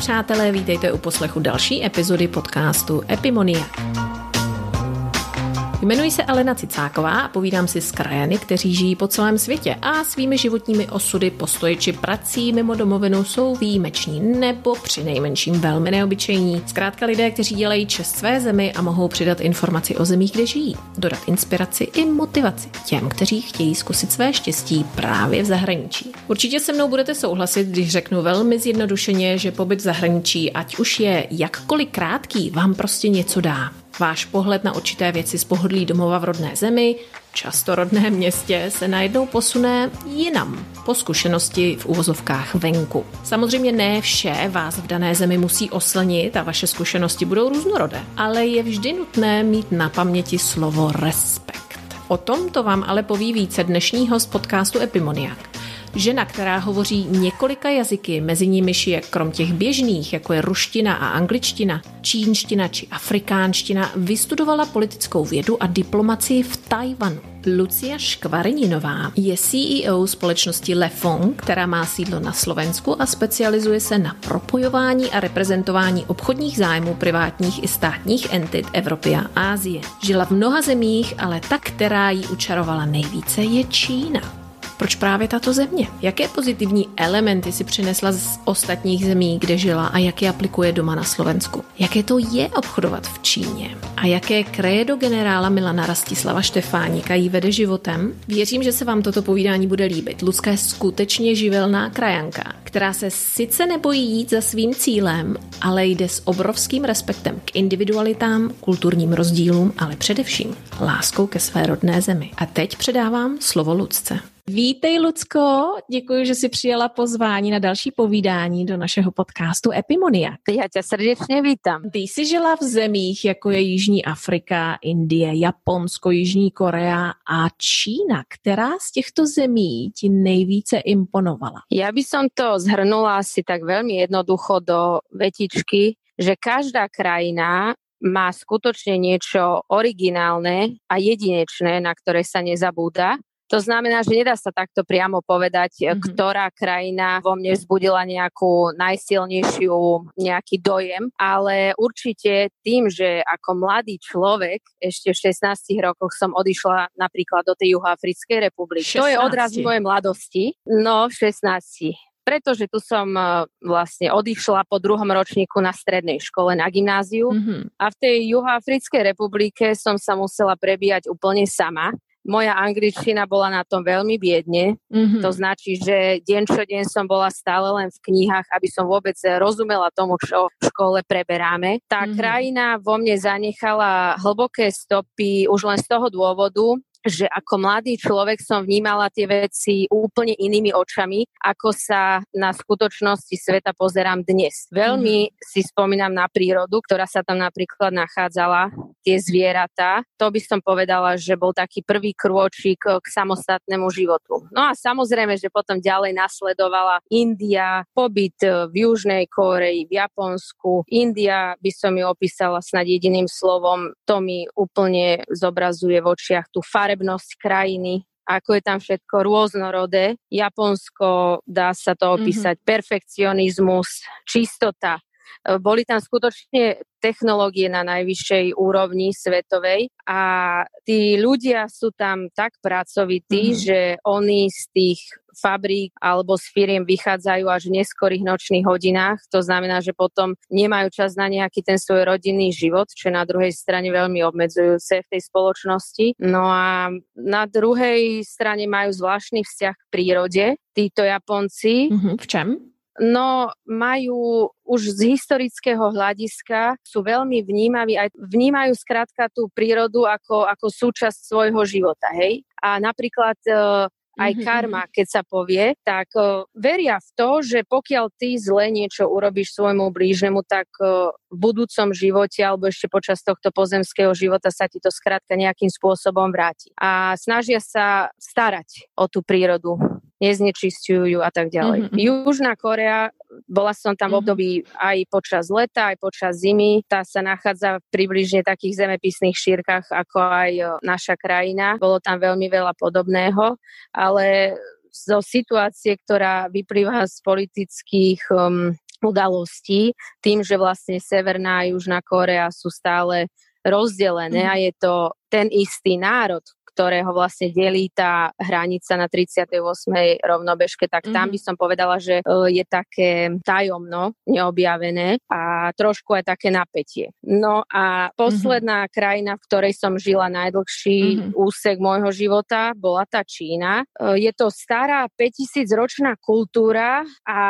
Přátelé, vítejte u poslechu další epizody podcastu Epimonia. Jmenuji se Alena Cicáková a povídám si s krajany, kteří žijí po celém světě a svými životními osudy, postoji či prací mimo domovinu jsou výjimeční nebo při nejmenším velmi neobyčejní. Zkrátka lidé, kteří dělají čest své zemi a mohou přidat informaci o zemích, kde žijí, dodat inspiraci i motivaci těm, kteří chtějí zkusit své štěstí právě v zahraničí. Určitě se mnou budete souhlasit, když řeknu velmi zjednodušeně, že pobyt v zahraničí, ať už je jakkoliv krátký, vám prostě něco dá. Váš pohled na určité věci z pohodlí domova v rodné zemi, často rodném městě, se najednou posune jinam, po zkušenosti v uvozovkách venku. Samozřejmě ne vše vás v dané zemi musí oslnit a vaše zkušenosti budou různorodé, ale je vždy nutné mít na paměti slovo respekt. O tom to vám ale poví více dnešní host podcastu Epimoniak. Žena, která hovoří několika jazyky, mezi nimiž je krom těch běžných, jako je ruština a angličtina, čínština či afrikánština, vystudovala politickou vědu a diplomacii v Tajvanu. Lucia Škvarininová je CEO společnosti Lefong, která má sídlo na Slovensku a specializuje se na propojování a reprezentování obchodních zájmů privátních i státních entit Evropy a Ázie. Žila v mnoha zemích, ale ta, která ji učarovala nejvíce, je Čína. Proč právě tato země? Jaké pozitivní elementy si přinesla z ostatních zemí, kde žila a jak je aplikuje doma na Slovensku? Jaké to je obchodovat v Číně? A jaké kredo generála Milana Rastislava Štefánika jí vede životem? Věřím, že se vám toto povídání bude líbit. Lucka je skutečně živelná krajanka, která se sice nebojí jít za svým cílem, ale jde s obrovským respektem k individualitám, kulturním rozdílům, ale především láskou ke své rodné zemi. A teď předávám slovo Lucce. Vítej, Lucko. Děkuji, že jsi přijala pozvání na další povídání do našeho podcastu Epimonia. Já tě srdečně vítám. Ty jsi žila v zemích, jako je Jižní Afrika, Indie, Japonsko, Jižní Korea a Čína. Která z těchto zemí ti nejvíce imponovala? Já by som to zhrnula asi tak velmi jednoducho do vetičky, že každá krajina má skutočne niečo originálne a jedinečné, na ktoré sa nezabúda. To znamená, že nedá sa takto priamo povedať, mm-hmm. ktorá krajina vo mne vzbudila nejakú najsilnejšiu, nejaký dojem, ale určite tým, že ako mladý človek ešte v 16 rokoch som odišla napríklad do tej Juhoafrickej republiky. 16. To je odraz mojej mladosti. No, 16 pretože tu som e, vlastne odišla po druhom ročníku na strednej škole na gymnáziu mm-hmm. a v tej Juhoafrickej republike som sa musela prebíjať úplne sama moja angličtina bola na tom veľmi biedne. Mm-hmm. To značí, že deň čo deň som bola stále len v knihách, aby som vôbec rozumela tomu, čo v škole preberáme. Tá mm-hmm. krajina vo mne zanechala hlboké stopy už len z toho dôvodu, že ako mladý človek som vnímala tie veci úplne inými očami, ako sa na skutočnosti sveta pozerám dnes. Veľmi mm. si spomínam na prírodu, ktorá sa tam napríklad nachádzala, tie zvieratá. To by som povedala, že bol taký prvý krôčik k samostatnému životu. No a samozrejme, že potom ďalej nasledovala India, pobyt v Južnej Koreji, v Japonsku. India by som ju opísala snad jediným slovom, to mi úplne zobrazuje v očiach tú far farebnosť krajiny, ako je tam všetko rôznorodé. Japonsko, dá sa to opísať, mm-hmm. perfekcionizmus, čistota. Boli tam skutočne technológie na najvyššej úrovni svetovej a tí ľudia sú tam tak pracovití, mm-hmm. že oni z tých fabrík alebo z firiem vychádzajú až v neskorých nočných hodinách. To znamená, že potom nemajú čas na nejaký ten svoj rodinný život, čo je na druhej strane veľmi obmedzujúce v tej spoločnosti. No a na druhej strane majú zvláštny vzťah k prírode. Títo Japonci. Mm-hmm. V čem? No, majú už z historického hľadiska, sú veľmi vnímaví, aj vnímajú skrátka tú prírodu ako, ako súčasť svojho života, hej? A napríklad uh, aj mm-hmm. karma, keď sa povie, tak uh, veria v to, že pokiaľ ty zle niečo urobíš svojmu blížnemu, tak uh, v budúcom živote alebo ešte počas tohto pozemského života sa ti to skrátka nejakým spôsobom vráti. A snažia sa starať o tú prírodu neznečistujú a tak ďalej. Mm-hmm. Južná Korea, bola som tam v mhm. období aj počas leta, aj počas zimy. Tá sa nachádza v približne takých zemepisných šírkach ako aj naša krajina. Bolo tam veľmi veľa podobného, ale zo situácie, ktorá vyplýva z politických um, udalostí, tým, že vlastne Severná a Južná Korea sú stále rozdelené mm. a je to ten istý národ, ktorého vlastne delí tá hranica na 38. rovnobežke, tak mm-hmm. tam mhm. by som povedala, že e, je také tajomno, neobjavené a trošku aj také napätie. No a posledná mm-hmm. krajina, v ktorej som žila najdlhší mm-hmm. úsek môjho života, bola tá Čína. E, je to stará 5000 ročná kultúra a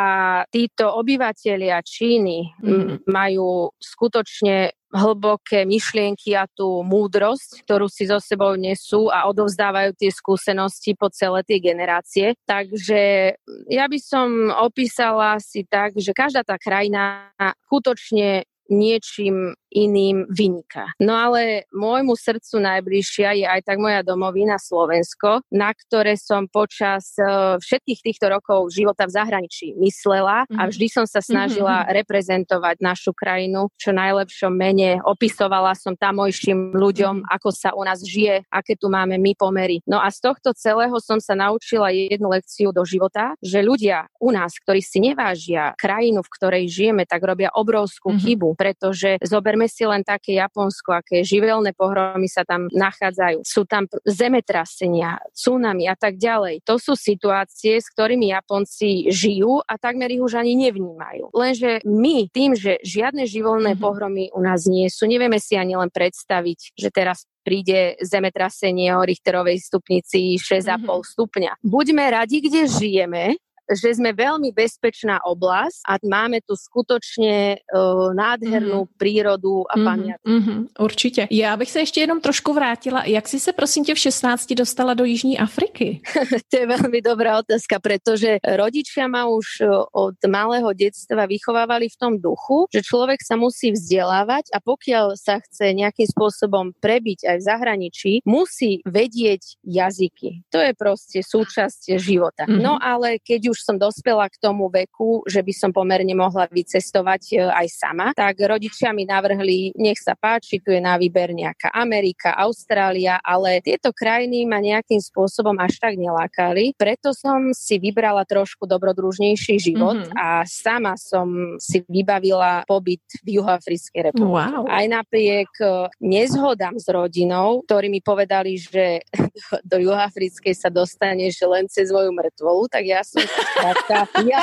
títo obyvateľia Číny mm-hmm. majú skutočne hlboké myšlienky a tú múdrosť, ktorú si so sebou nesú a odovzdávajú tie skúsenosti po celé tie generácie. Takže ja by som opísala si tak, že každá tá krajina skutočne niečím iným vyniká. No ale môjmu srdcu najbližšia je aj tak moja domovina Slovensko, na ktoré som počas uh, všetkých týchto rokov života v zahraničí myslela a mhm. vždy som sa snažila mm-hmm. reprezentovať našu krajinu čo najlepšom mene. Opisovala som tamojším ľuďom, ako sa u nás žije, aké tu máme my pomery. No a z tohto celého som sa naučila jednu lekciu do života, že ľudia u nás, ktorí si nevážia krajinu, v ktorej žijeme, tak robia obrovskú mm-hmm. chybu, pretože zoberme Zoberme si len také Japonsko, aké živelné pohromy sa tam nachádzajú. Sú tam zemetrasenia, tsunami a tak ďalej. To sú situácie, s ktorými Japonci žijú a takmer ich už ani nevnímajú. Lenže my tým, že žiadne živelné mm-hmm. pohromy u nás nie sú, nevieme si ani len predstaviť, že teraz príde zemetrasenie o Richterovej stupnici 6,5 mm-hmm. stupňa. Buďme radi, kde žijeme, že sme veľmi bezpečná oblasť a máme tu skutočne uh, nádhernú mm-hmm. prírodu a mm-hmm. pamiatku. Mm-hmm, určitě. Já bych se ještě jenom trošku vrátila. Jak si se prosím tě v 16 dostala do Jižní Afriky? to je veľmi dobrá otázka, pretože rodičia ma už e, od malého detstva vychovávali v tom duchu, že človek sa musí vzdelávať a pokiaľ sa chce nejakým spôsobom prebiť aj v zahraničí, musí vedieť jazyky. To je proste súčasť života. Mm-hmm. No ale keď už už som dospela k tomu veku, že by som pomerne mohla vycestovať e, aj sama, tak rodičia mi navrhli, nech sa páči, tu je na výber nejaká Amerika, Austrália, ale tieto krajiny ma nejakým spôsobom až tak nelákali. Preto som si vybrala trošku dobrodružnejší život mm-hmm. a sama som si vybavila pobyt v Juhoafrickej republike. Wow. Aj napriek e, nezhodám s rodinou, ktorí mi povedali, že do Juhoafrickej sa dostaneš len cez moju mŕtvolu, tak ja som skrátka, ja,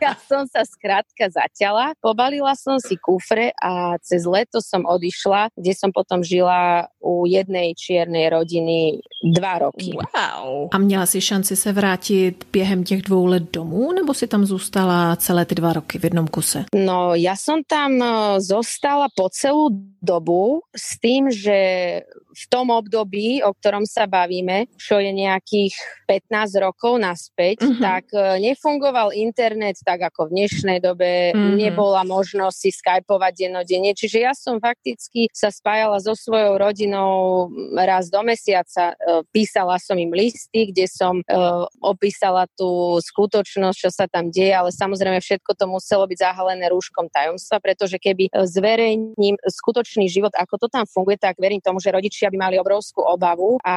ja som sa skrátka zaťala, pobalila som si kufre a cez leto som odišla, kde som potom žila u jednej čiernej rodiny dva roky. Wow. A měla si šanci se vrátit během těch dvou let domů, nebo si tam zůstala celé ty dva roky v jednom kuse? No, ja som tam e, zostala po celú dobu s tým, že v tom období, o ktorom sa bavíme, čo je nejakých 15 rokov naspäť, uh-huh. tak e, nefungoval internet tak ako v dnešnej dobe, mm-hmm. nebola možnosť si skypovať dennodenne, čiže ja som fakticky sa spájala so svojou rodinou raz do mesiaca, e, písala som im listy, kde som uh, opísala tú skutočnosť, čo sa tam deje, ale samozrejme všetko to muselo byť zahalené rúškom tajomstva, pretože keby e, zverejním skutočný život, ako to tam funguje, tak verím tomu, že rodičia by mali obrovskú obavu a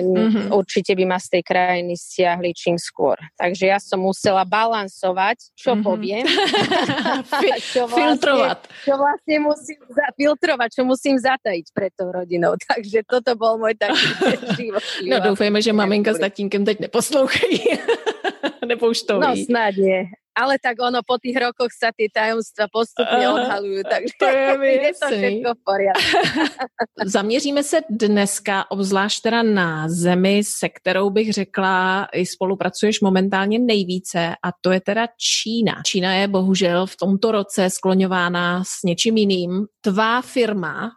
mm-hmm. určite by ma z tej krajiny stiahli čím skôr. Takže ja som musela balansovať, čo mm-hmm. poviem. čo vlastne, filtrovať. Čo vlastne musím filtrovať, čo musím zatajiť pred tou rodinou. Takže toto bol môj taký život. No doufejme, že maminka s tatínkem teď neposlouchají. To No snad nie ale tak ono po tých rokoch sa tie tajomstva postupne uh, odhalujú, takže to je, je to všetko v poriadku. Zaměříme se dneska obzvlášť teda na zemi, se kterou bych řekla, i spolupracuješ momentálně nejvíce a to je teda Čína. Čína je bohužel v tomto roce skloňována s něčím jiným. Tvá firma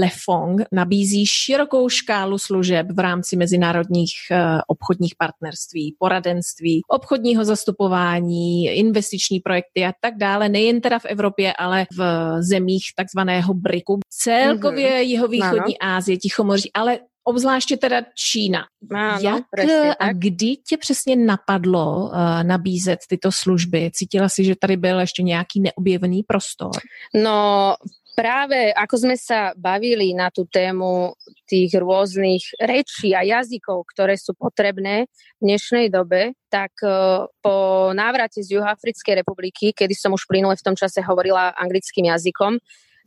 Lefong nabízí širokou škálu služeb v rámci mezinárodních uh, obchodních partnerství, poradenství, obchodního zastupování, investiční projekty a tak dále, nejen teda v Evropě, ale v zemích takzvaného BRICu. Celkově mm-hmm. jeho východní Ázie, Tichomoří, ale obzvláště teda Čína. Ano, Jak presne, a kdy tě přesně napadlo uh, nabízet tyto služby? Cítila si, že tady byl ještě nějaký neobjevený prostor? No, Práve ako sme sa bavili na tú tému tých rôznych rečí a jazykov, ktoré sú potrebné v dnešnej dobe, tak e, po návrate z Juhoafrickej republiky, kedy som už plynule v tom čase hovorila anglickým jazykom,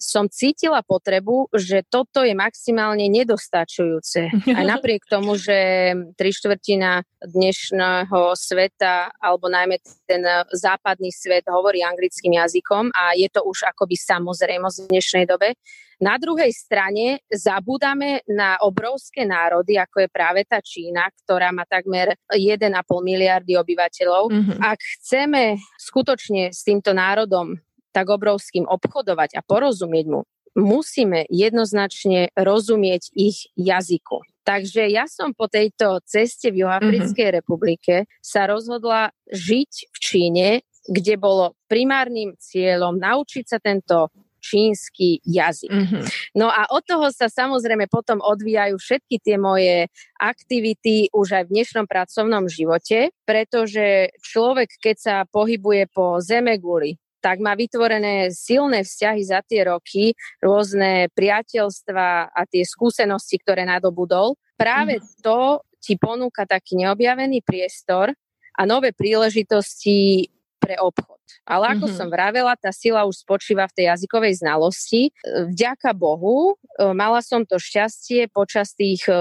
som cítila potrebu, že toto je maximálne nedostačujúce. Aj napriek tomu, že tri štvrtina dnešného sveta, alebo najmä ten západný svet hovorí anglickým jazykom a je to už akoby samozrejmosť v dnešnej dobe. Na druhej strane zabúdame na obrovské národy, ako je práve tá Čína, ktorá má takmer 1,5 miliardy obyvateľov. Mm-hmm. Ak chceme skutočne s týmto národom tak obrovským obchodovať a porozumieť mu, musíme jednoznačne rozumieť ich jazyku. Takže ja som po tejto ceste v Juhoafrickej mm-hmm. republike sa rozhodla žiť v Číne, kde bolo primárnym cieľom naučiť sa tento čínsky jazyk. Mm-hmm. No a od toho sa samozrejme potom odvíjajú všetky tie moje aktivity už aj v dnešnom pracovnom živote, pretože človek, keď sa pohybuje po zemeguli, tak má vytvorené silné vzťahy za tie roky, rôzne priateľstva a tie skúsenosti, ktoré nadobudol. Práve mm. to ti ponúka taký neobjavený priestor a nové príležitosti pre obchod. Ale ako mm-hmm. som vravela, tá sila už spočíva v tej jazykovej znalosti. Vďaka Bohu e, mala som to šťastie počas tých e,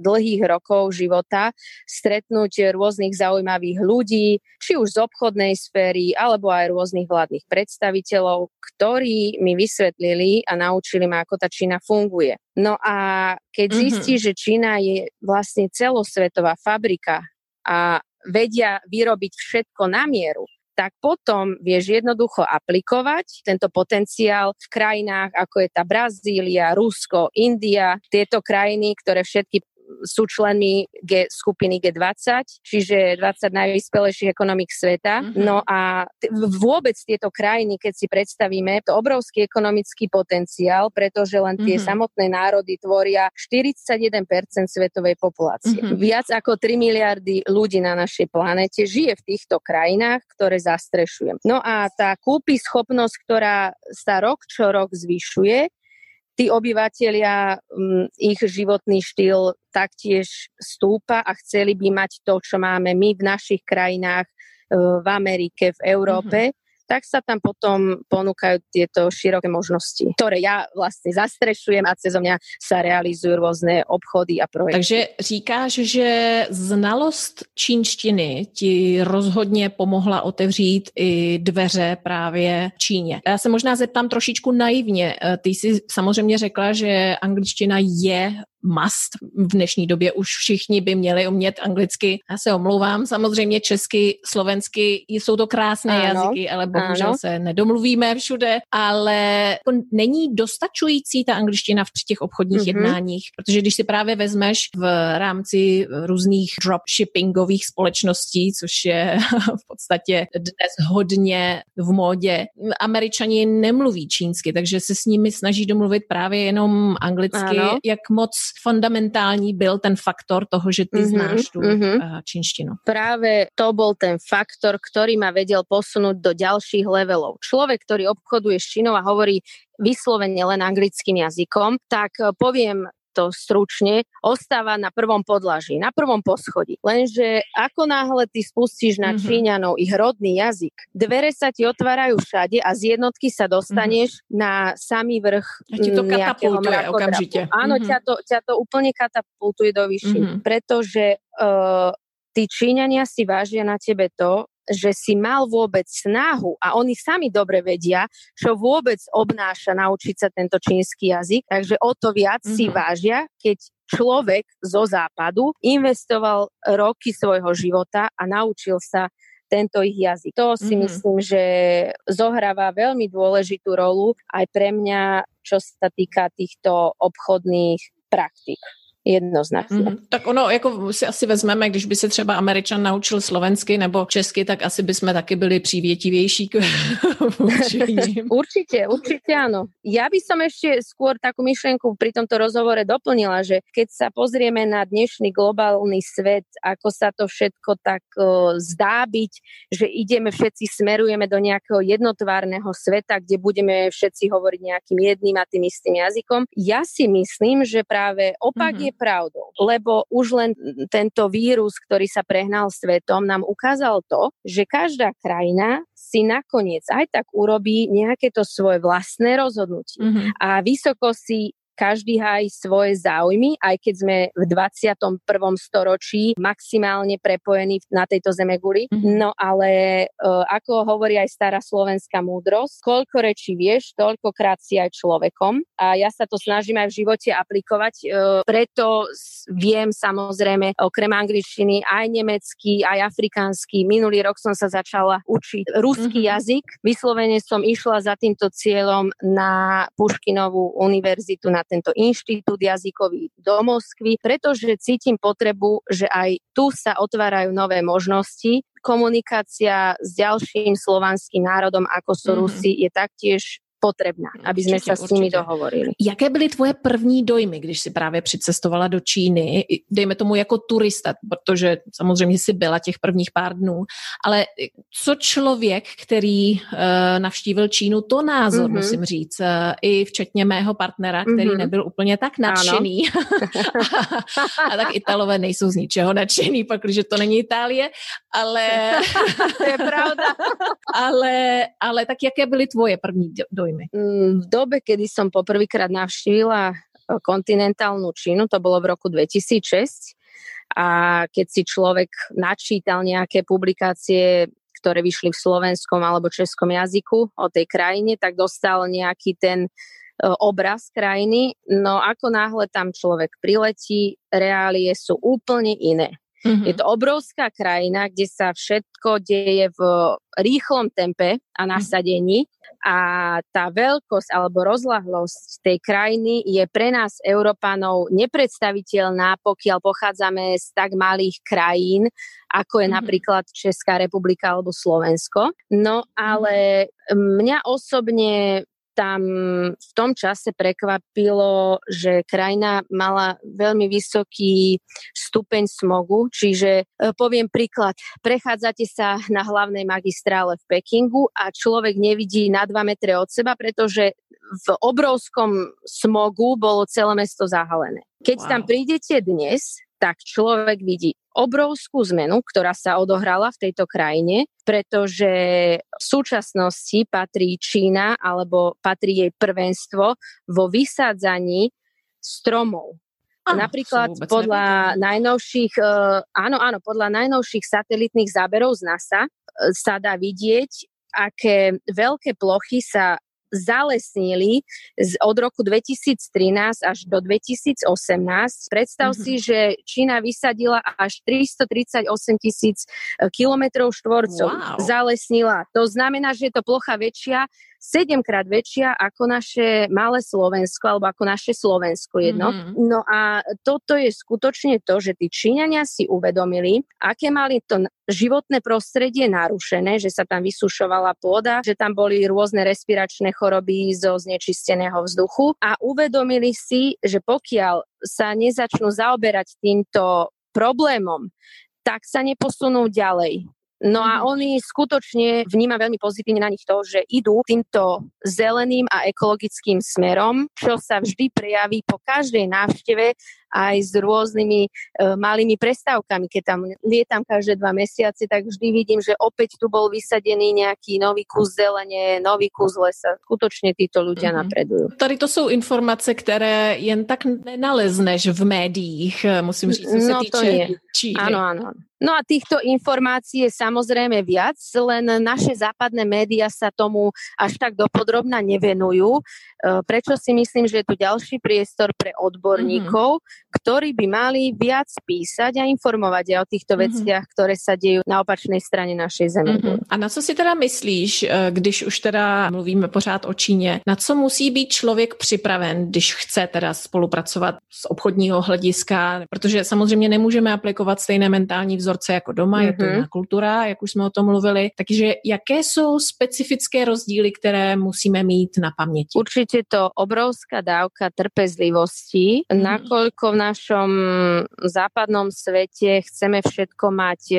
dlhých rokov života stretnúť rôznych zaujímavých ľudí, či už z obchodnej sféry, alebo aj rôznych vládnych predstaviteľov, ktorí mi vysvetlili a naučili ma, ako tá Čína funguje. No a keď mm-hmm. zistí, že Čína je vlastne celosvetová fabrika a vedia vyrobiť všetko na mieru, tak potom vieš jednoducho aplikovať tento potenciál v krajinách ako je tá Brazília, Rusko, India, tieto krajiny, ktoré všetky sú členmi G, skupiny G20, čiže 20 najvyspelejších ekonomik sveta. Mm-hmm. No a t- vôbec tieto krajiny, keď si predstavíme, to obrovský ekonomický potenciál, pretože len tie mm-hmm. samotné národy tvoria 41% svetovej populácie. Mm-hmm. Viac ako 3 miliardy ľudí na našej planete žije v týchto krajinách, ktoré zastrešujem. No a tá kúpy schopnosť, ktorá sa rok čo rok zvyšuje, tí obyvateľia, mm, ich životný štýl taktiež stúpa a chceli by mať to, čo máme my v našich krajinách, e, v Amerike, v Európe. Mm-hmm tak sa tam potom ponúkajú tieto široké možnosti, ktoré ja vlastne zastrešujem a cez mňa sa realizujú rôzne obchody a projekty. Takže říkáš, že znalost čínštiny ti rozhodně pomohla otevřít i dveře právě Číně. Já se možná zeptám trošičku naivně. Ty jsi samozřejmě řekla, že angličtina je must. V dnešní době už všichni by měli umět anglicky. Já se omlouvám, samozřejmě česky, slovensky, jsou to krásné ano, jazyky, ale bohužel ano. se nedomluvíme všude, ale není dostačující ta angličtina v těch obchodních mm-hmm. jednáních, protože když si právě vezmeš v rámci různých dropshippingových společností, což je v podstatě dnes hodně v módě, američani nemluví čínsky, takže se s nimi snaží domluvit právě jenom anglicky, ano. jak moc fundamentální byl ten faktor toho, že ty mm-hmm, znáš tu mm-hmm. čínštinu? Práve to bol ten faktor, ktorý ma vedel posunúť do ďalších levelov. Človek, ktorý obchoduje s Čínou a hovorí vyslovene len anglickým jazykom, tak eh, poviem to stručne, ostáva na prvom podlaží, na prvom poschodí. Lenže ako náhle ty spustíš na mm-hmm. Číňanov ich rodný jazyk, dvere sa ti otvárajú všade a z jednotky sa dostaneš mm-hmm. na samý vrch a ti to katapultuje okamžite. Áno, mm-hmm. ťa, to, ťa to úplne katapultuje do vyššiny, mm-hmm. pretože uh, tí Číňania si vážia na tebe to, že si mal vôbec snahu a oni sami dobre vedia, čo vôbec obnáša naučiť sa tento čínsky jazyk, takže o to viac mm-hmm. si mhm. vážia, keď človek zo západu investoval roky svojho života a naučil sa tento ich jazyk. To si mm-hmm. myslím, že zohráva veľmi dôležitú rolu aj pre mňa, čo sa týka týchto obchodných praktik. Jednoznačně. Mm-hmm. Tak ono, jako si asi vezmeme, když by se třeba Američan naučil slovensky nebo česky, tak asi by jsme taky byli přívětivější k Určite, určite áno. Ja by som ešte skôr takú myšlienku pri tomto rozhovore doplnila, že keď sa pozrieme na dnešný globálny svet, ako sa to všetko tak uh, zdá byť, že ideme všetci, smerujeme do nejakého jednotvárneho sveta, kde budeme všetci hovoriť nejakým jedným a tým istým jazykom. Ja si myslím, že práve opak mm-hmm. je pravdou, lebo už len tento vírus, ktorý sa prehnal svetom, nám ukázal to, že každá krajina si nakoniec aj tak urobí nejaké to svoje vlastné rozhodnutie. Mm-hmm. A vysoko si každý hájí svoje záujmy, aj keď sme v 21. storočí maximálne prepojení na tejto zeme guli. Mm-hmm. No ale uh, ako hovorí aj stará slovenská múdrosť, koľko rečí vieš, toľkokrát si aj človekom. A ja sa to snažím aj v živote aplikovať, uh, preto viem samozrejme okrem angličtiny aj nemecký, aj afrikánsky. Minulý rok som sa začala učiť ruský mm-hmm. jazyk. Vyslovene som išla za týmto cieľom na Puškinovú univerzitu na tento inštitút jazykový do Moskvy, pretože cítim potrebu, že aj tu sa otvárajú nové možnosti. Komunikácia s ďalším slovanským národom, ako sú mm-hmm. Rusi, je taktiež potrebná, aby jsme se s nimi dohovorili. Jaké byly tvoje první dojmy, když si právě přicestovala do Číny, dejme tomu jako turista, protože samozřejmě si byla těch prvních pár dnů, ale co člověk, který uh, navštívil Čínu, to názor, mm-hmm. musím říct, uh, i včetně mého partnera, který mm-hmm. nebyl úplně tak nadšený. a, a tak Italové nejsou z ničeho nadšený, protože to není Itálie, ale... to je pravda. ale, ale tak jaké byly tvoje první dojmy? Dojmy? Mm, v dobe, kedy som poprvýkrát navštívila e, kontinentálnu Čínu, to bolo v roku 2006, a keď si človek načítal nejaké publikácie, ktoré vyšli v slovenskom alebo českom jazyku o tej krajine, tak dostal nejaký ten e, obraz krajiny. No ako náhle tam človek priletí, reálie sú úplne iné. Mm-hmm. Je to obrovská krajina, kde sa všetko deje v rýchlom tempe a mhm. nasadení a tá veľkosť alebo rozlahlosť tej krajiny je pre nás, Európanov, nepredstaviteľná, pokiaľ pochádzame z tak malých krajín, ako je mm-hmm. napríklad Česká republika alebo Slovensko. No ale mňa osobne tam v tom čase prekvapilo, že krajina mala veľmi vysoký stupeň smogu, čiže e, poviem príklad, prechádzate sa na hlavnej magistrále v Pekingu a človek nevidí na 2 metre od seba, pretože v obrovskom smogu bolo celé mesto zahalené. Keď wow. tam prídete dnes, tak človek vidí obrovskú zmenu, ktorá sa odohrala v tejto krajine, pretože v súčasnosti patrí Čína alebo patrí jej prvenstvo vo vysádzaní stromov. Ah, Napríklad podľa najnovších, uh, áno, áno, podľa najnovších satelitných záberov z NASA uh, sa dá vidieť, aké veľké plochy sa zalesnili od roku 2013 až do 2018. Predstav mm-hmm. si, že Čína vysadila až 338 tisíc e, kilometrov štvorcov. Wow. Zalesnila. To znamená, že je to plocha väčšia sedemkrát väčšia ako naše malé Slovensko, alebo ako naše Slovensko jedno. Mm-hmm. No a toto je skutočne to, že tí Číňania si uvedomili, aké mali to životné prostredie narušené, že sa tam vysušovala pôda, že tam boli rôzne respiračné choroby zo znečisteného vzduchu a uvedomili si, že pokiaľ sa nezačnú zaoberať týmto problémom, tak sa neposunú ďalej. No a mhm. oni skutočne vníma veľmi pozitívne na nich to, že idú týmto zeleným a ekologickým smerom, čo sa vždy prejaví po každej návšteve aj s rôznymi e, malými prestávkami. Keď tam lietam každé dva mesiace, tak vždy vidím, že opäť tu bol vysadený nejaký nový kus zelene, nový kus lesa. Skutočne títo ľudia mm-hmm. napredujú. Tady to jsou informace, které jen tak nenalezneš v médiích, musím říct, co se no, týče Číny. Áno, áno. No a týchto informácií je samozrejme viac, len naše západné médiá sa tomu až tak dopodrobna nevenujú. E, prečo si myslím, že je tu ďalší priestor pre odborníkov, mm-hmm ktorí by mali viac písať a informovať o týchto mm-hmm. veciach, ktoré sa dejú na opačnej strane našej zemi. Mm-hmm. A na co si teda myslíš, eh, když už teda mluvíme pořád o Číně, na co musí být člověk připraven, když chce teda spolupracovat z obchodního hlediska, protože samozřejmě nemůžeme aplikovat stejné mentální vzorce jako doma, mm-hmm. je to mhm. jiná kultura, jak už jsme o tom mluvili. Takže jaké jsou specifické rozdíly, které musíme mít na paměti? Určite to obrovská dávka trpezlivosti, mm. nakoľko v našom západnom svete chceme všetko mať e,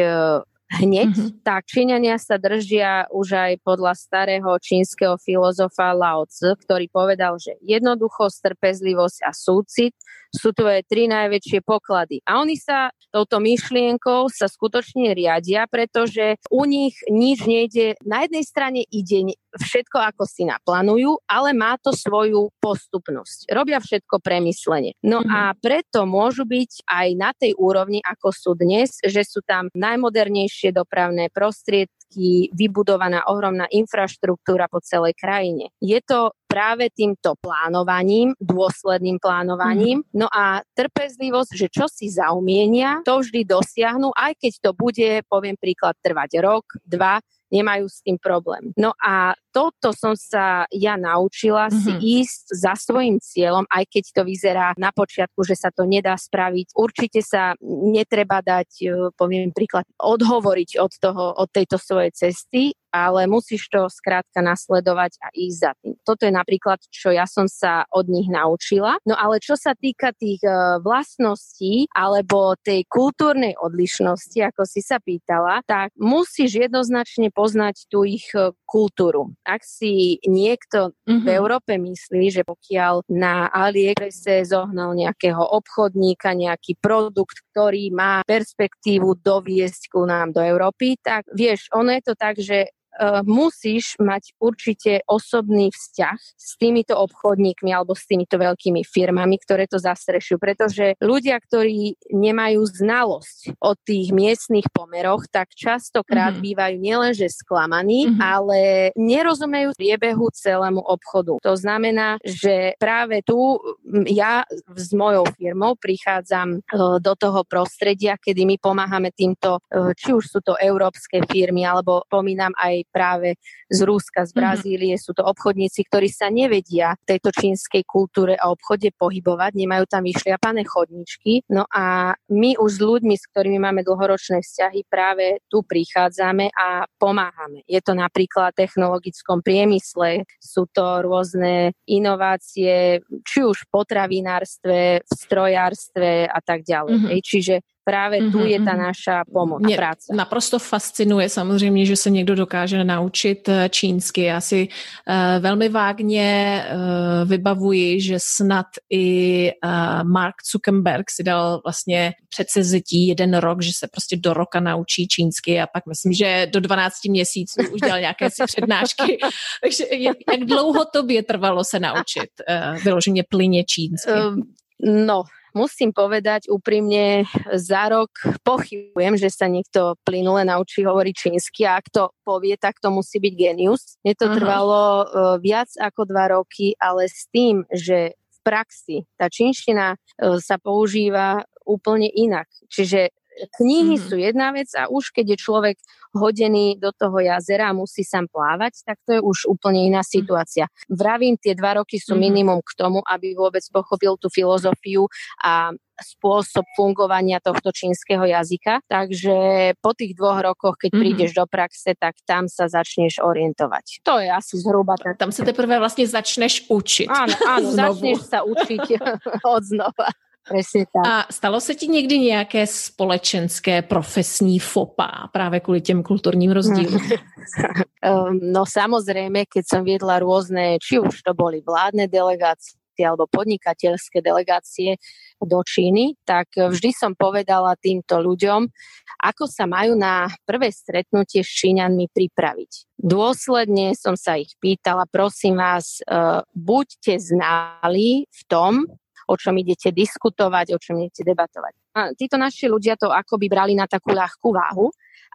hneď, mm-hmm. tak Číňania sa držia už aj podľa starého čínskeho filozofa Lao Tzu, ktorý povedal, že jednoducho trpezlivosť a súcit sú tvoje tri najväčšie poklady. A oni sa touto myšlienkou sa skutočne riadia, pretože u nich nič nejde. Na jednej strane ide všetko, ako si naplánujú, ale má to svoju postupnosť. Robia všetko premyslenie. No mm-hmm. a preto môžu byť aj na tej úrovni, ako sú dnes, že sú tam najmodernejšie dopravné prostriedky, oblasti vybudovaná ohromná infraštruktúra po celej krajine. Je to práve týmto plánovaním, dôsledným plánovaním. Mm. No a trpezlivosť, že čo si zaumienia, to vždy dosiahnu, aj keď to bude, poviem príklad, trvať rok, dva, nemajú s tým problém. No a toto som sa ja naučila mm-hmm. si mhm. ísť za svojim cieľom, aj keď to vyzerá na počiatku, že sa to nedá spraviť. Určite sa netreba dať, e, poviem príklad, odhovoriť od, toho, od tejto svojej It says seek ale musíš to skrátka nasledovať a ísť za tým. Toto je napríklad, čo ja som sa od nich naučila. No ale čo sa týka tých e, vlastností alebo tej kultúrnej odlišnosti, ako si sa pýtala, tak musíš jednoznačne poznať tú ich e, kultúru. Ak si niekto mm-hmm. v mhm. Európe myslí, že pokiaľ na AliExpresse zohnal nejakého obchodníka, nejaký produkt, ktorý má perspektívu doviesť ku nám do Európy, tak vieš, ono je to tak, že musíš mať určite osobný vzťah s týmito obchodníkmi alebo s týmito veľkými firmami, ktoré to zastrešujú, pretože ľudia, ktorí nemajú znalosť o tých miestnych pomeroch, tak častokrát mm-hmm. bývajú nielenže sklamaní, mm-hmm. ale nerozumejú priebehu celému obchodu. To znamená, že práve tu ja s mojou firmou prichádzam uh, do toho prostredia, kedy my pomáhame týmto, uh, či už sú to európske firmy, alebo pomínam aj práve z Rúska, z mhm. Brazílie. Mm-hmm. Sú to obchodníci, ktorí sa nevedia v tejto čínskej kultúre a obchode pohybovať, nemajú tam vyšliapané chodničky. No a my už s ľuďmi, s ktorými máme dlhoročné vzťahy, práve tu prichádzame a pomáhame. Je to napríklad v technologickom priemysle, sú to rôzne inovácie, či už v potravinárstve, v strojárstve a tak ďalej. Mm-hmm. Čiže Právě tu je ta mhm. naša pomoc Mě práce. naprosto fascinuje samozřejmě, že se někdo dokáže naučit eh, čínsky. Já si uh, velmi vágně uh, vybavuji, že snad i uh, Mark Zuckerberg si dal vlastně předsezetí jeden rok, že se prostě do roka naučí čínsky a pak myslím, že do 12 měsíců už dělal nějaké si přednášky. Takže jak, jak dlouho tobě trvalo se naučit uh, vyloženě plyně čínsky? Um, no, musím povedať úprimne, za rok pochybujem, že sa niekto plynule naučí hovoriť čínsky a ak to povie, tak to musí byť genius. Mne to Aha. trvalo uh, viac ako dva roky, ale s tým, že v praxi tá čínština uh, sa používa úplne inak. Čiže knihy mm-hmm. sú jedna vec a už keď je človek hodený do toho jazera a musí sám plávať, tak to je už úplne iná mhm. situácia. Vravím, tie dva roky sú mhm. minimum k tomu, aby vôbec pochopil tú filozofiu a spôsob fungovania tohto čínskeho jazyka. Takže po tých dvoch rokoch, keď mm-hmm. prídeš do praxe, tak tam sa začneš orientovať. To je asi zhruba tak. Tam sa teprve vlastne začneš učiť. Áno, áno začneš sa učiť od znova. Presne tak. A stalo se ti někdy nějaké společenské profesní fopa právě kvůli těm kulturním rozdílům? Ehm, no samozrejme, keď som viedla rôzne, či už to boli vládne delegácie, alebo podnikateľské delegácie do Číny, tak vždy som povedala týmto ľuďom, ako sa majú na prvé stretnutie s Číňanmi pripraviť. Dôsledne som sa ich pýtala, prosím vás, uh, buďte znali v tom, o čom idete diskutovať, o čom idete debatovať. A títo naši ľudia to akoby brali na takú ľahkú váhu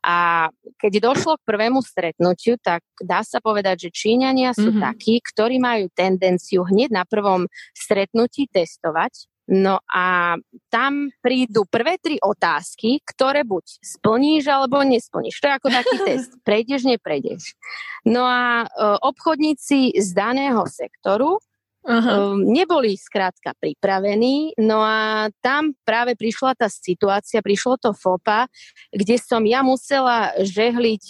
a keď došlo k prvému stretnutiu, tak dá sa povedať, že Číňania sú mm-hmm. takí, ktorí majú tendenciu hneď na prvom stretnutí testovať No a tam prídu prvé tri otázky, ktoré buď splníš alebo nesplníš. To je ako taký test. Prejdeš, neprejdeš. No a e, obchodníci z daného sektoru Um, neboli skrátka pripravení. No a tam práve prišla tá situácia, prišlo to FOPA, kde som ja musela žehliť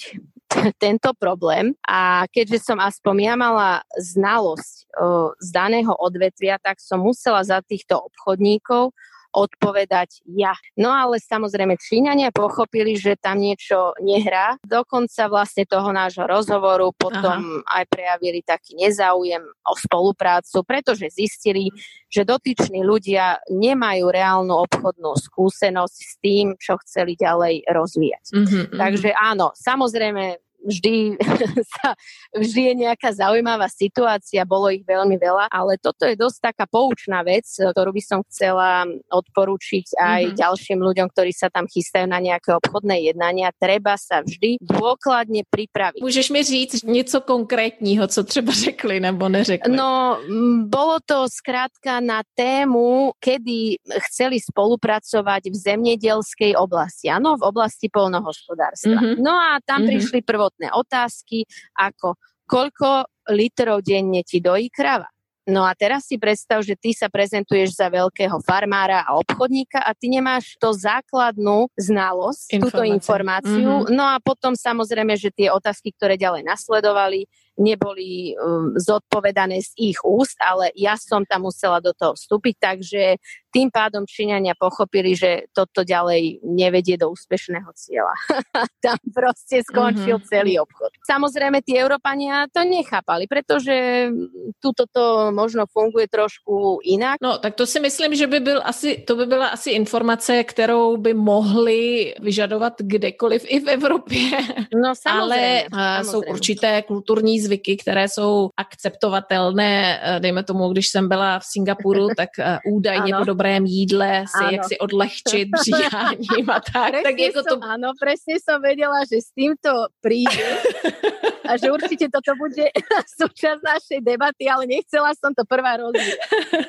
tento problém a keďže som aspoň ja mala znalosť uh, z daného odvetvia, tak som musela za týchto obchodníkov odpovedať ja. No ale samozrejme Číňania pochopili, že tam niečo nehrá. Dokonca vlastne toho nášho rozhovoru potom Aha. aj prejavili taký nezáujem o spoluprácu, pretože zistili, že dotyční ľudia nemajú reálnu obchodnú skúsenosť s tým, čo chceli ďalej rozvíjať. Mm-hmm. Takže áno, samozrejme vždy, sa, vždy je nejaká zaujímavá situácia, bolo ich veľmi veľa, ale toto je dosť taká poučná vec, ktorú by som chcela odporúčiť aj mm-hmm. ďalším ľuďom, ktorí sa tam chystajú na nejaké obchodné jednania. Treba sa vždy dôkladne pripraviť. Můžeš mi říct něco konkrétního, co třeba řekli nebo neřekli? No, bolo to skrátka na tému, kedy chceli spolupracovať v zemnedelskej oblasti, áno, v oblasti polnohospodárstva. Mm-hmm. No a tam mm-hmm. prišli prvo prvotné otázky, ako koľko litrov denne ti dojí krava. No a teraz si predstav, že ty sa prezentuješ za veľkého farmára a obchodníka a ty nemáš to základnú znalosť, Informácie. túto informáciu. Mm-hmm. No a potom samozrejme, že tie otázky, ktoré ďalej nasledovali, neboli um, zodpovedané z ich úst, ale ja som tam musela do toho vstúpiť, takže tým pádom Číňania pochopili, že toto ďalej nevedie do úspešného cieľa. Tam proste skončil mm-hmm. celý obchod. Samozrejme, tí Európania to nechápali, pretože tuto to možno funguje trošku inak. No, tak to si myslím, že by byl asi, to by byla asi informace, kterou by mohli vyžadovat kdekoliv i v Evropě. No, samozrejme. Ale samozrejme. jsou určité kulturní zvyky, které jsou akceptovatelné. Dejme tomu, když jsem byla v Singapuru, tak údajně po dobrém jídle si, jak si odlehčit bříháním a tak. tak jako som, to... Áno, presne som vedela, že s týmto príde a že určite toto bude súčasť našej debaty, ale nechcela som to prvá rozvíjať.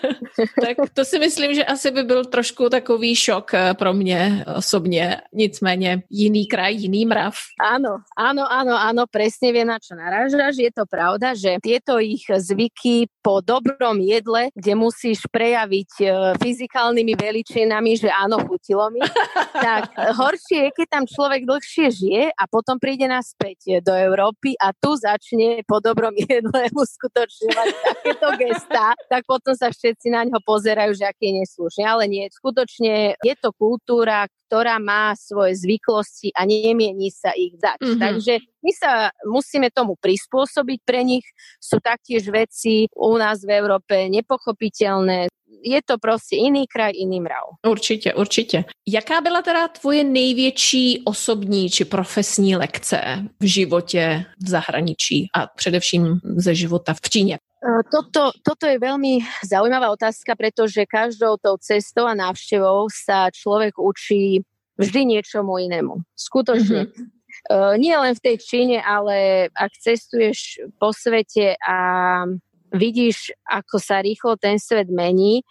tak to si myslím, že asi by byl trošku takový šok eh, pro mě osobně. Nicméně jiný kraj, jiný mrav. Áno, áno, áno, áno, presne vie na čo narážaš. Je to pravda, že tieto ich zvyky po dobrom jedle, kde musíš prejaviť eh, fyzikálnymi veličinami, že áno, chutilo mi, tak horšie je, keď tam človek dlhšie žije a potom príde naspäť do Európy a tu začne po dobrom jedle uskutočňovať takéto gesta, tak potom sa všetci na ňo pozerajú, že aký je neslušný. Ale nie, skutočne je to kultúra, ktorá má svoje zvyklosti a nemieni sa ich dať. Mm-hmm. Takže my sa musíme tomu prispôsobiť. Pre nich sú taktiež veci u nás v Európe nepochopiteľné je to prostě jiný kraj, jiný mrav. Určitě, určitě. Jaká byla teda tvoje největší osobní či profesní lekce v životě v zahraničí a především ze života v Číně? E, toto, toto je veľmi zaujímavá otázka, pretože každou tou cestou a návštevou sa človek učí vždy niečomu inému. Skutočne. Mm-hmm. Uh, nie len v tej Číne, ale ak cestuješ po svete a vidíš, ako sa rýchlo ten svet mení,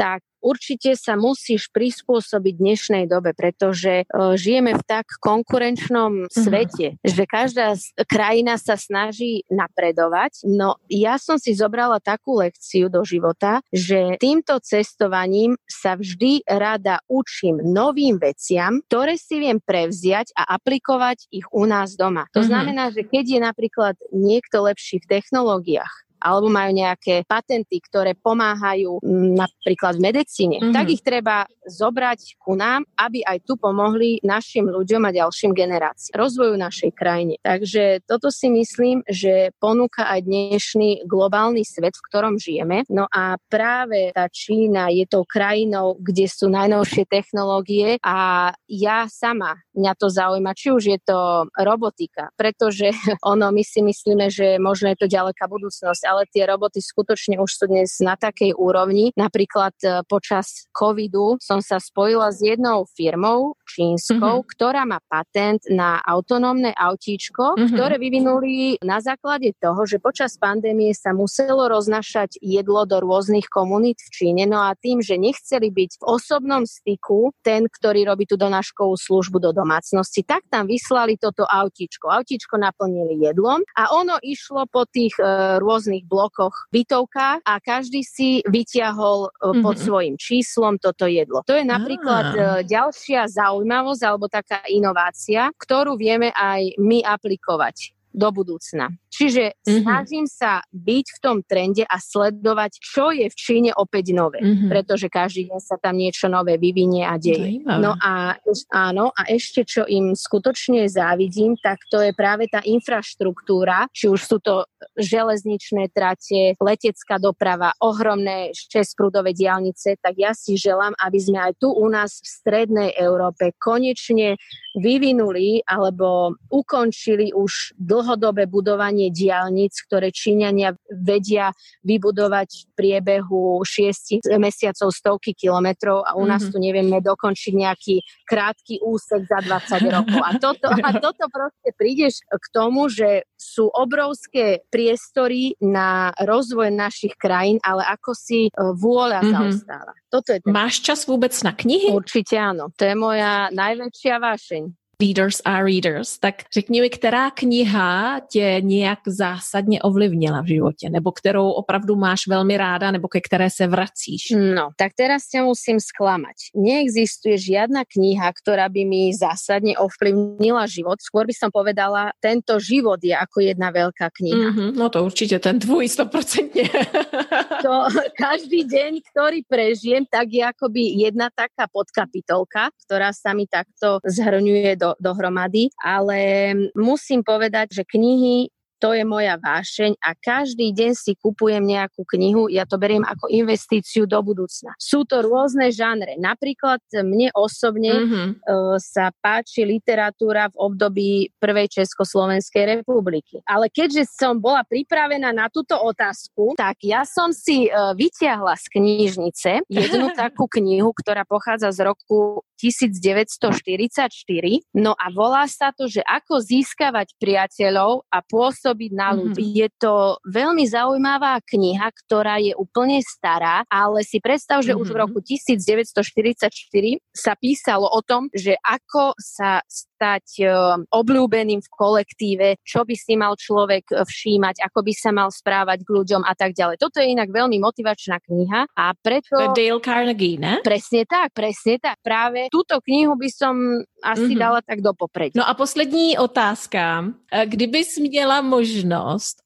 tak určite sa musíš prispôsobiť dnešnej dobe, pretože uh, žijeme v tak konkurenčnom mm-hmm. svete, že každá krajina sa snaží napredovať. No ja som si zobrala takú lekciu do života, že týmto cestovaním sa vždy rada učím novým veciam, ktoré si viem prevziať a aplikovať ich u nás doma. To mm-hmm. znamená, že keď je napríklad niekto lepší v technológiách, alebo majú nejaké patenty, ktoré pomáhajú napríklad v medicíne, mm-hmm. tak ich treba zobrať ku nám, aby aj tu pomohli našim ľuďom a ďalším generáciám, rozvoju našej krajine. Takže toto si myslím, že ponúka aj dnešný globálny svet, v ktorom žijeme. No a práve tá Čína je tou krajinou, kde sú najnovšie technológie a ja sama mňa to zaujíma, či už je to robotika, pretože ono, my si myslíme, že možno je to ďaleká budúcnosť, ale tie roboty skutočne už sú dnes na takej úrovni. Napríklad e, počas covidu som sa spojila s jednou firmou čínskou, mm-hmm. ktorá má patent na autonómne autíčko, mm-hmm. ktoré vyvinuli na základe toho, že počas pandémie sa muselo roznašať jedlo do rôznych komunít v Číne. No a tým, že nechceli byť v osobnom styku ten, ktorý robí tú donáškovú službu do domácnosti, tak tam vyslali toto autíčko. Autíčko naplnili jedlom a ono išlo po tých e, rôznych blokoch bytovka a každý si vyťahol e, mm-hmm. pod svojim číslom toto jedlo. To je napríklad ah. e, ďalšia zaujímavosť alebo taká inovácia, ktorú vieme aj my aplikovať do budúcna. Čiže mm-hmm. snažím sa byť v tom trende a sledovať, čo je v Číne opäť nové, mm-hmm. pretože každý deň sa tam niečo nové vyvinie a deje. Zajímavé. No a áno, a ešte čo im skutočne závidím, tak to je práve tá infraštruktúra, či už sú to železničné trate, letecká doprava, ohromné šesťprúdové diálnice, tak ja si želám, aby sme aj tu u nás v strednej Európe konečne vyvinuli alebo ukončili už dlhodobé budovanie diálnic, ktoré Číňania vedia vybudovať v priebehu šiestich mesiacov stovky kilometrov a u nás mm-hmm. tu nevieme dokončiť nejaký krátky úsek za 20 rokov. A toto, a toto proste prídeš k tomu, že sú obrovské priestory na rozvoj našich krajín, ale ako si e, vôľa mm-hmm. zaostáva. Toto je ten... Máš čas vôbec na knihy? Určite áno. To je moja najväčšia vášeň readers are readers, tak řekni mi, která kniha tě nějak zásadně ovlivnila v životě, nebo kterou opravdu máš velmi ráda, nebo ke které se vracíš? No, tak teraz ťa musím sklamať. Neexistuje žiadna kniha, ktorá by mi zásadne ovplyvnila život. Skôr by som povedala, tento život je ako jedna veľká kniha. Mm-hmm, no to určite ten tvůj 100%. to každý deň, ktorý prežijem, tak je akoby jedna taká podkapitolka, ktorá sa mi takto zhrňuje do dohromady, ale musím povedať, že knihy to je moja vášeň a každý deň si kupujem nejakú knihu, ja to beriem ako investíciu do budúcna. Sú to rôzne žánre. Napríklad mne osobne mm-hmm. uh, sa páči literatúra v období Prvej Československej republiky. Ale keďže som bola pripravená na túto otázku, tak ja som si uh, vytiahla z knižnice jednu takú knihu, ktorá pochádza z roku 1944. No a volá sa to, že ako získavať priateľov a pôsobiť pôsobiť na ľudí. Mm-hmm. Je to veľmi zaujímavá kniha, ktorá je úplne stará, ale si predstav, že mm-hmm. už v mhm. roku 1944 sa písalo o tom, že ako sa stať e, obľúbeným v kolektíve, čo by si mal človek e, všímať, ako by sa mal správať k ľuďom a tak ďalej. Toto je inak veľmi motivačná kniha a preto... To Dale Carnegie, ne? Presne tak, presne tak. Práve túto knihu by som asi mm-hmm. dala tak do popredí. No a poslední otázka. E, kdybys měla možnost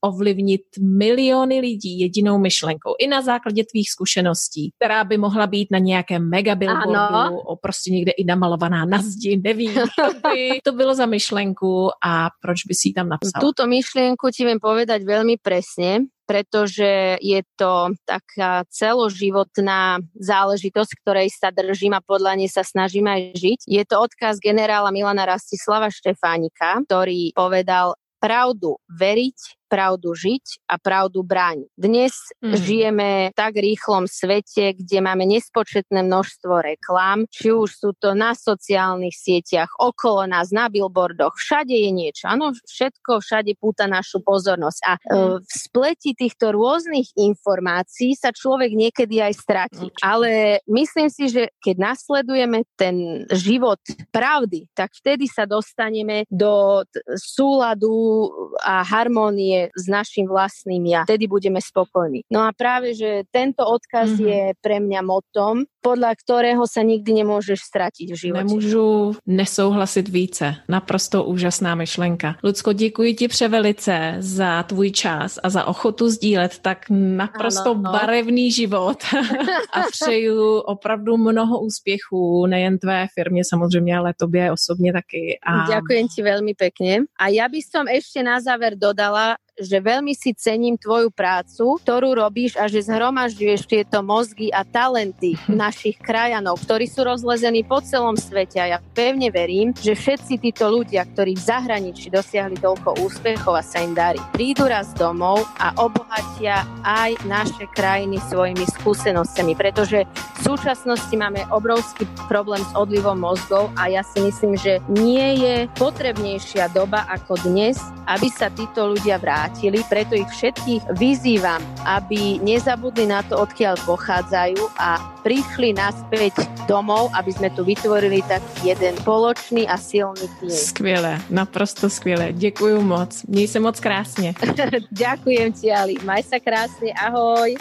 ovlivnit miliony lidí jedinou myšlenkou, i na základě tvých zkušeností, která by mohla být na nějakém megabillboardu, prostě někde i namalovaná na zdi, nevím, by to bylo za myšlenku a proč by si tam napsal? Túto myšlienku ti viem povedať veľmi presne, pretože je to taká celoživotná záležitosť, ktorej sa držím a podľa nej sa snažím aj žiť. Je to odkaz generála Milana Rastislava Štefánika, ktorý povedal pravdu veriť pravdu žiť a pravdu brániť. Dnes mm. žijeme v tak rýchlom svete, kde máme nespočetné množstvo reklám, či už sú to na sociálnych sieťach, okolo nás, na billboardoch, všade je niečo. Áno, všetko všade púta našu pozornosť. A mm. v spleti týchto rôznych informácií sa človek niekedy aj stratí. Mm. Ale myslím si, že keď nasledujeme ten život pravdy, tak vtedy sa dostaneme do súladu a harmónie s našim vlastným ja. Vtedy budeme spokojní. No a práve, že tento odkaz mm-hmm. je pre mňa motom, podľa ktorého sa nikdy nemôžeš stratiť v živote. Nemůžu nesouhlasit více. Naprosto úžasná myšlenka. Lucko, děkuji ti převelice za tvůj čas a za ochotu sdílet tak naprosto ano, no. barevný život a přeju opravdu mnoho úspěchů, nejen tvé firmě samozřejmě, ale tobě osobně taky. A... Ďakujem ti veľmi pekne. A ja by som ešte na záver dodala, že veľmi si cením tvoju prácu, ktorú robíš a že zhromažďuješ tieto mozgy a talenty našich krajanov, ktorí sú rozlezení po celom svete. A ja pevne verím, že všetci títo ľudia, ktorí v zahraničí dosiahli toľko úspechov a sa im darí, prídu raz domov a obohatia aj naše krajiny svojimi skúsenostiami, pretože v súčasnosti máme obrovský problém s odlivom mozgov a ja si myslím, že nie je potrebnejšia doba ako dnes, aby sa títo ľudia vrátili, preto ich všetkých vyzývam, aby nezabudli na to, odkiaľ pochádzajú a prišli naspäť domov, aby sme tu vytvorili taký jeden spoločný a silný tým. Skvělé, naprosto skvělé. Děkuji moc. Měj se moc krásně. Ďakujem ti, Ali. Maj sa krásne. Ahoj.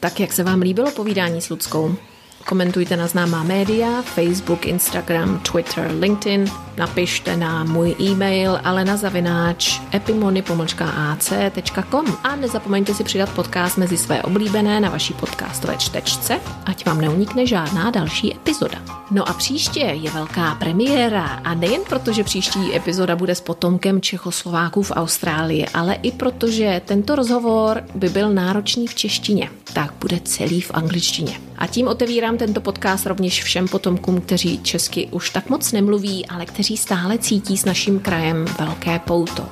Tak jak se vám líbilo povídání s Ludskou? Komentujte na známá média, Facebook, Instagram, Twitter, LinkedIn, napište na můj e-mail alena zavináč epimony.ac.com a nezapomeňte si přidat podcast mezi své oblíbené na vaší podcastové čtečce, ať vám neunikne žádná další epizoda. No a příště je velká premiéra a nejen proto, že příští epizoda bude s potomkem Čechoslováků v Austrálii, ale i proto, že tento rozhovor by byl náročný v češtině, tak bude celý v angličtině. A tím otevírám tento podcast rovněž všem potomkům, kteří česky už tak moc nemluví, ale kteří stále cítí s naším krajem velké pouto.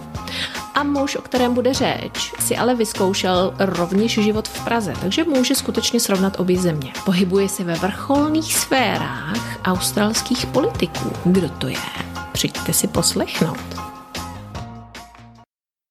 A muž, o kterém bude řeč, si ale vyzkoušel rovněž život v Praze, takže může skutečně srovnat obě země. Pohybuje se ve vrcholných sférách australských politiků. Kdo to je? Přijďte si poslechnout.